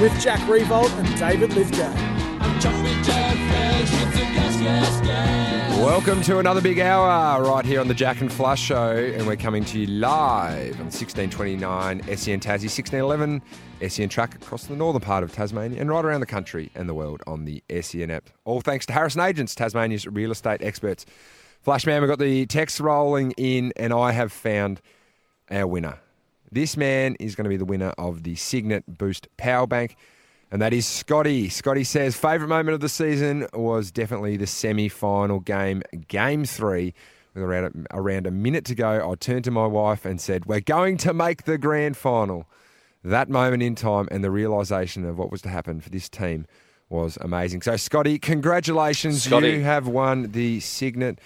with Jack Riewoldt and David Lithgow. Welcome to another big hour right here on the Jack and Flash Show, and we're coming to you live on 1629 SEN Tassie, 1611 SEN track across the northern part of Tasmania and right around the country and the world on the SEN app. All thanks to Harrison Agents, Tasmania's real estate experts. Flashman, we've got the text rolling in, and I have found our winner. This man is going to be the winner of the Cygnett Boost Power Bank, and that is Scotty. Scotty says, favourite moment of the season was definitely the semi final game, game three. With around, around a minute to go, I turned to my wife and said, We're going to make the grand final. That moment in time and the realisation of what was to happen for this team was amazing. So, Scotty, congratulations. Scotty. You have won the Cygnett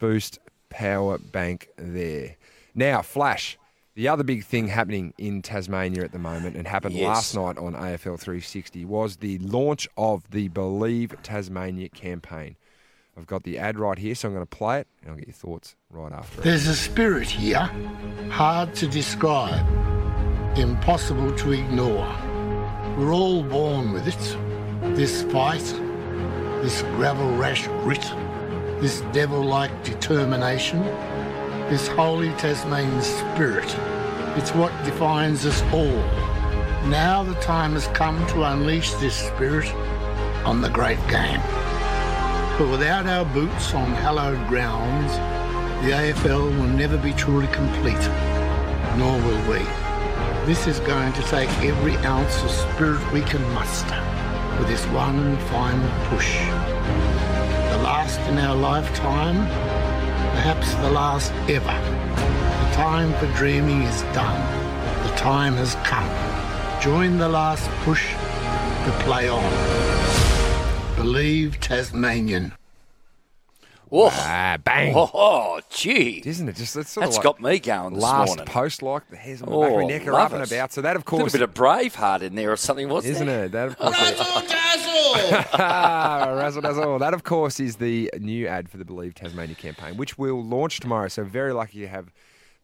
Boost Power Bank there. Now, Flash, the other big thing happening in Tasmania at the moment and happened Yes. last night on AFL 360 was the launch of the Believe Tasmania campaign. I've got the ad right here, so I'm going to play it and I'll get your thoughts right after it. There's a spirit here, hard to describe, impossible to ignore. We're all born with it. This fight, this gravel rash grit, this devil like determination, this holy Tasmanian spirit. It's what defines us all. Now the time has come to unleash this spirit on the great game. But without our boots on hallowed grounds, the AFL will never be truly complete, nor will we. This is going to take every ounce of spirit we can muster for this one final push. The last in our lifetime, perhaps the last ever. The time for dreaming is done. The time has come. Join the last push to play on. Believe Tasmanian. Whoa. Ah, bang. Oh, gee. Isn't it just that's sort That's of like got me going this last morning. post like the hairs on the Oh, back of my neck are love up and about. So that of course A bit of Braveheart in there or something, wasn't isn't there? it? That of course Razzle dazzle. That of course is the new ad for the Believe Tasmania campaign, which will launch tomorrow. So very lucky to have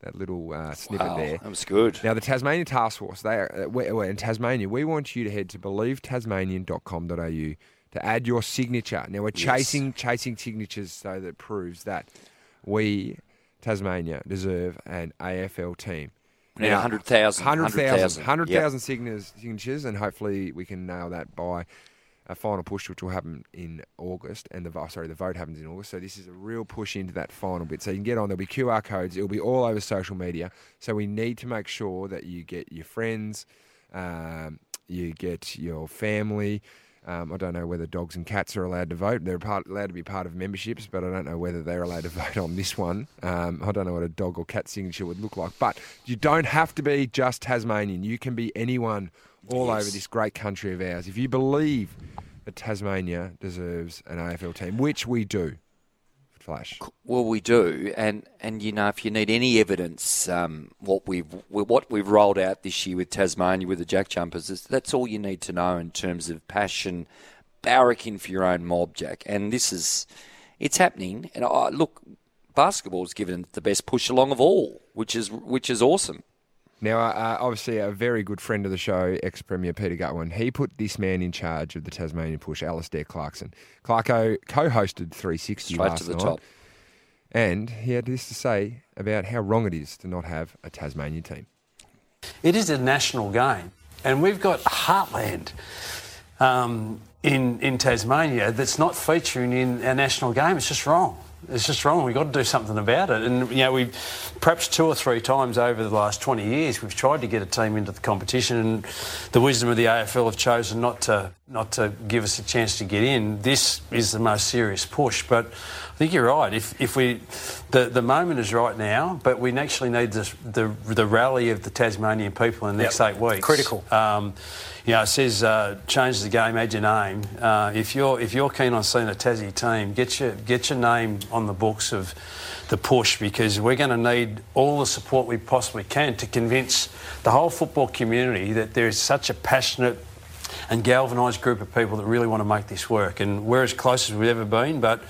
that little uh, snippet Wow, there. that was good. Now, the Tasmanian Task Force, they are, uh, we- we're in Tasmania. We want you to head to believetasmanian.com.au to add your signature. Now, we're Yes. chasing chasing signatures so that proves that we, Tasmania, deserve an AFL team. Need 100,000. 100,000 100,000. 100,000 signatures, signatures, and hopefully we can nail that by a final push, which will happen in August. And the vo- sorry, the vote happens in August. So this is a real push into that final bit. So you can get on. There'll be QR codes. It'll be all over social media. So we need to make sure that you get your friends, um, you get your family. Um, I don't know whether dogs and cats are allowed to vote. They're part, allowed to be part of memberships, but I don't know whether they're allowed to vote on this one. Um, I don't know what a dog or cat signature would look like. But you don't have to be just Tasmanian. You can be anyone all over this great country of ours. If you believe that Tasmania deserves an AFL team, which we do, Flash. Well, we do, and and you know, if you need any evidence, um, what we've what we've rolled out this year with Tasmania with the Jack Jumpers is that's all you need to know in terms of passion, barracking for your own mob, Jack. And this is, it's happening. And I look, basketball's given it the best push along of all, which is which is awesome. Now, uh, obviously, a very good friend of the show, ex Premier Peter Gutwein, he put this man in charge of the Tasmanian push, Alistair Clarkson. Clarko co hosted 360 Straight last to the night. top. And he had this to say about how wrong it is to not have a Tasmanian team. It is a national game, and we've got heartland um, in in Tasmania that's not featuring in our national game. It's just wrong. It's just wrong. We've got to do something about it. And, you know, we perhaps two or three times over the last 20 years, we've tried to get a team into the competition, and the wisdom of the AFL have chosen not to, not to give us a chance to get in. This is the most serious push. But think you're right. If, if we, the, the moment is right now, but we actually need the, the, the rally of the Tasmanian people in the next Yep. eight weeks. Critical. Um, you know, it says uh, change the game, add your name. Uh, if you're if you're keen on seeing a Tassie team, get your get your name on the books of the push because we're going to need all the support we possibly can to convince the whole football community that there is such a passionate and galvanised group of people that really want to make this work. And we're as close as we've ever been, but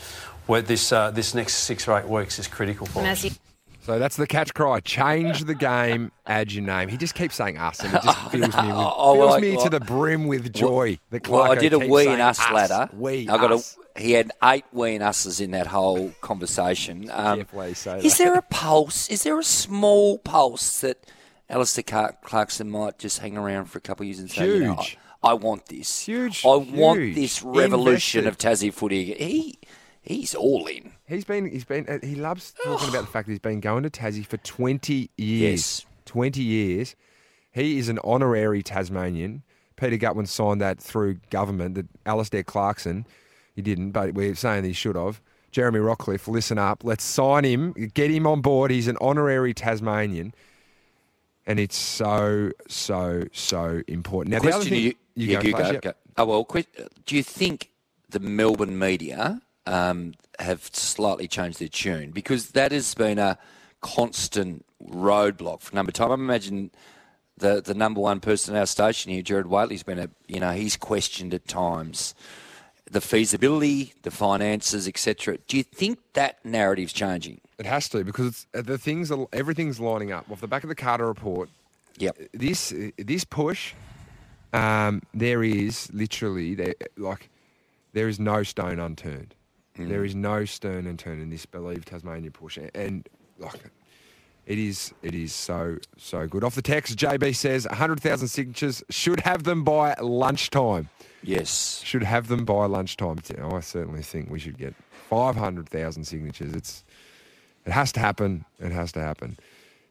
we're, this uh, this next six or eight weeks is critical for And us. So that's the catch cry. Change the game, add your name. He just keeps saying us, and it just fills me, with, Oh, fills me well- to the brim with joy. that Well, I did a keeps we and us, ladder. We, I got us. a. He had eight we and us's in that whole conversation. Um, Careful how say is that. there a pulse? Is there a small pulse that Alistair Car- Clarkson might just hang around for a couple of years and say, you know, Huge. I, I want this. Huge, I want huge. this revolution Invested. of Tassie footy. He, he's all in. He's been, he's been, uh, he loves talking about the fact that he's been going to Tassie for 20 years. Yes. 20 years. He is an honorary Tasmanian. Peter Gutwein signed that through government, that Alistair Clarkson, he didn't, but we're saying he should have. Jeremy Rockliff, listen up. Let's sign him, get him on board. He's an honorary Tasmanian. And it's so, so, so important. Now, the other Question thing, you, yeah, go, you Flash, go, go. Oh well, do you think the Melbourne media um, have slightly changed their tune because that has been a constant roadblock for a number of time? I imagine the the number one person at our station here, Gerard Whateley's been a you know he's questioned at times the feasibility, the finances, etc. Do you think that narrative's changing? It has to because it's, uh, the things, are, everything's lining up. Off the back of the Carter report, Yep. this this push, um, there is literally there like there is no stone unturned. There is no stern and turn in this believe Tasmania push, and, like it is it is so so good. Off the text, JB says hundred thousand signatures should have them by lunchtime. Yes. Should have them by lunchtime. I certainly think we should get five hundred thousand signatures. It's it has to happen. It has to happen.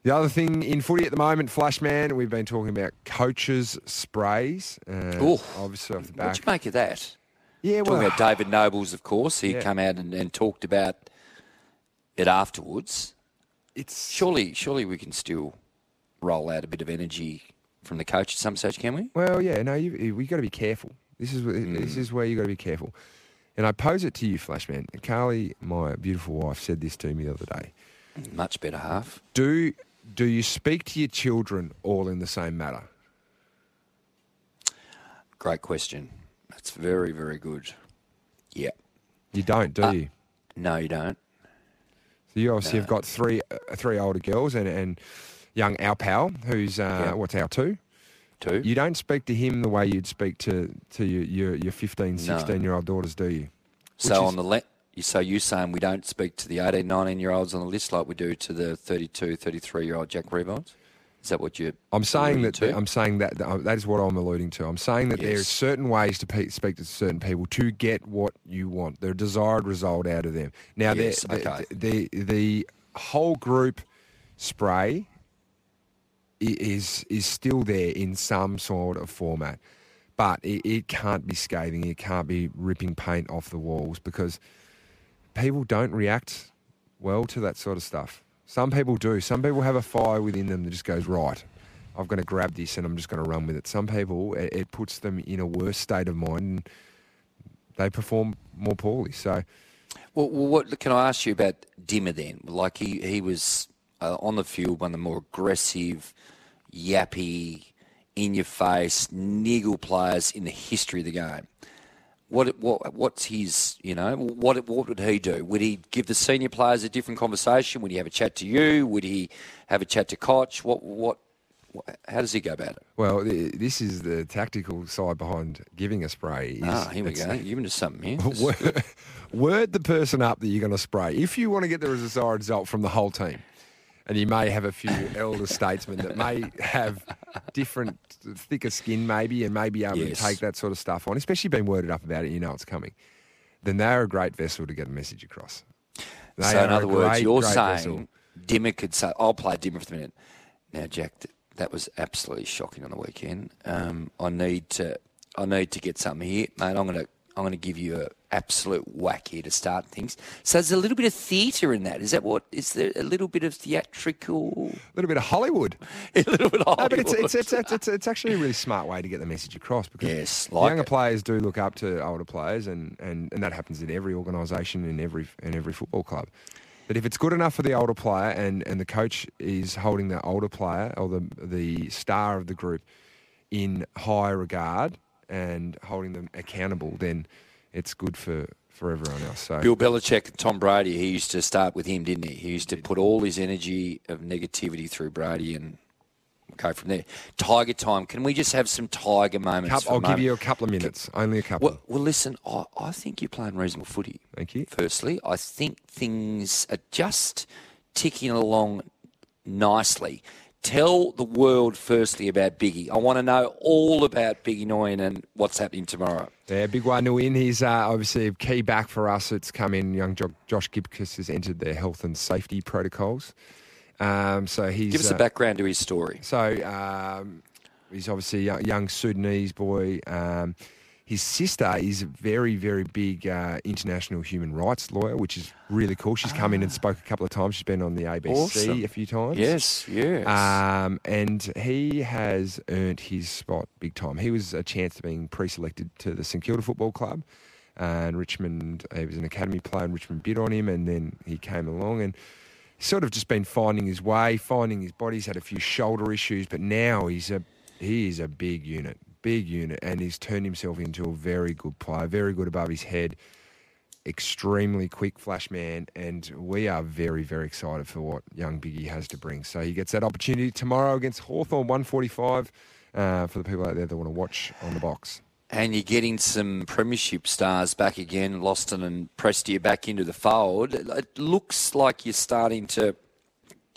The other thing in footy at the moment, Flashman, we've been talking about coaches' sprays. Uh, Ooh. obviously off the What back. do you make of that? Yeah, Talking about David Nobles, of course, he Yeah. came out and, and talked about it afterwards. it's Surely, surely we can still roll out a bit of energy from the coach at some stage, can we? well, yeah. No, you, you, we got to be careful. This is wh- this Mm. is where you have got to be careful. And I pose it to you, Flashman. Carly, my beautiful wife, said this to me the other day. Much better half. Do do you speak to your children all in the same matter? Great question. That's very, very good. Yeah. You don't, do Uh, you? No, you don't. So you obviously have got three uh, three older girls and and young Al Pal, who's uh, Yeah. what's Al two. Two. You don't speak to him the way you'd speak to, to your, your, your 15, No. 16 year old daughters, do you? so which is- on the le- you so you're saying we don't speak to the 18, 19 year olds on the list like we do to the 32, 33 year old Jack Riewoldts? Is that what you? I'm saying that to? I'm saying that that uh, that is what I'm alluding to. I'm saying that there are certain ways to pe- speak to certain people to get what you want, the desired result out of them. Now, the- Yes, the, okay. the, the the whole group spray is is still there in some sort of format, but it, it can't be scathing. It can't be ripping paint off the walls because people don't react well to that sort of stuff. Some people do. Some people have a fire within them that just goes right. I've got to grab this and I'm just going to run with it. Some people, it, it puts them in a worse state of mind and they perform more poorly. So, Well, well, what can I ask you about Dimmer then? Like he he was uh, on the field one of the more aggressive, yappy, in your face, niggle players in the history of the game. What what what's his you know what what would he do? Would he give the senior players a different conversation? Would he have a chat to you? Would he have a chat to Cotch? What what, how does he go about it? well, this is the tactical side behind giving a spray. Is Ah, here we go. You're into something here. word, word the person up that you're going to spray. If you want to get the desired result from the whole team, and you may have a few elder statesmen that may have different, thicker skin, maybe, and may be able Yes. to take that sort of stuff on, especially being worded up about it, you know it's coming, then they're a great vessel to get a message across. They so in other words, great, you're great saying vessel. Dimmer could say, "I'll play Dimmer for a minute." Now, Jack, th- that was absolutely shocking on the weekend. Um, I need to, I need to get something here, mate. I'm gonna, I'm gonna give you an absolute whack here to start things. So there's a little bit of theatre in that. Is that what? Is there a little bit of theatrical? A little bit of Hollywood. A little bit of No, but it's, it's, it's, it's, it's, it's actually a really smart way to get the message across because Yes, like younger it. players do look up to older players, and, and, and that happens in every organisation in every in every football club. But if it's good enough for the older player, and, and the coach is holding the older player or the the star of the group in high regard and holding them accountable, then it's good for, for everyone else. So Bill Belichick Tom Brady, he used to start with him, didn't he? He used to put all his energy of negativity through Brady and go from there. Tiger time. Can we just have some Tiger moments? Cup- for a I'll give you a couple of minutes, only a couple. Well, well listen, I, I think you're playing reasonable footy. Thank you. Firstly, I think things are just ticking along nicely. Tell the world firstly about Biggie. I want to know all about Biggie Nyuon and what's happening tomorrow. Yeah, big one to win. He's uh, obviously a key back for us. It's come in. Young jo- Josh Gibcus has entered their health and safety protocols. Um, so he's Give us uh, a background to his story. So um, he's obviously a young Sudanese boy. Um, his sister is a very, very big uh, international human rights lawyer, which is really cool. She's come in and spoke a couple of times. She's been on the ABC Awesome. a few times. Yes, yes. Um, and he has earned his spot big time. He was a chance to being pre-selected to the St Kilda Football Club, and Richmond. He was an academy player, and Richmond bid on him, and then he came along and. Sort of just been finding his way, finding his body. He's had a few shoulder issues, but now he's a he is a big unit, big unit, and he's turned himself into a very good player, very good above his head, extremely quick flash man, and we are very, very excited for what young Biggie has to bring. So he gets that opportunity tomorrow against Hawthorn, 145, uh, for the people out there that want to watch on the box. and you're getting some premiership stars back again. Loston and Prestia back into the fold. It it looks like you're starting to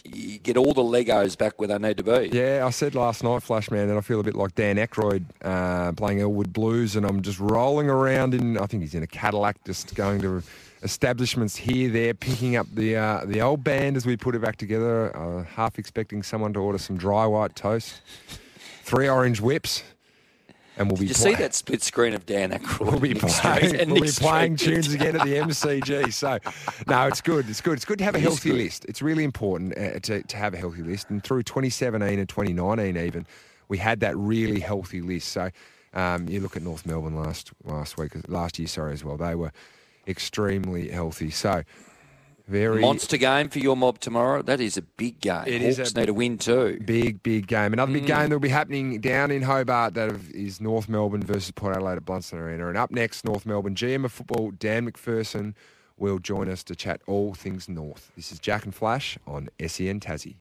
you get all the Legos back where they need to be. Yeah, I said last night, Flash Man, that I feel a bit like Dan Aykroyd uh, playing Elwood Blues, and I'm just rolling around in. I think he's in a Cadillac, just going to establishments here, there, picking up the uh, the old band as we put it back together. Uh, half expecting someone to order some dry white toast, three orange whips, and we'll be. Did you see that split screen of Dan Aykroyd? We'll be playing, and we'll Nick be playing Street? tunes again at the MCG. So, no, it's good. It's good. It's good to have a healthy list. It's really important uh, to, to have a healthy list. And through 2017 and 2019, even, we had that really healthy list. So, um, you look at North Melbourne last last week, last year, sorry, as well. They were extremely healthy. So, very Monster game for your mob tomorrow. That is a big game. It is Hawks a- need to win too. Big, big game. Another Mm. big game that will be happening down in Hobart that is North Melbourne versus Port Adelaide at Blundstone Arena. And up next, North Melbourne GM of football, Dan McPherson, will join us to chat all things North. This is Jack and Flash on SEN Tassie.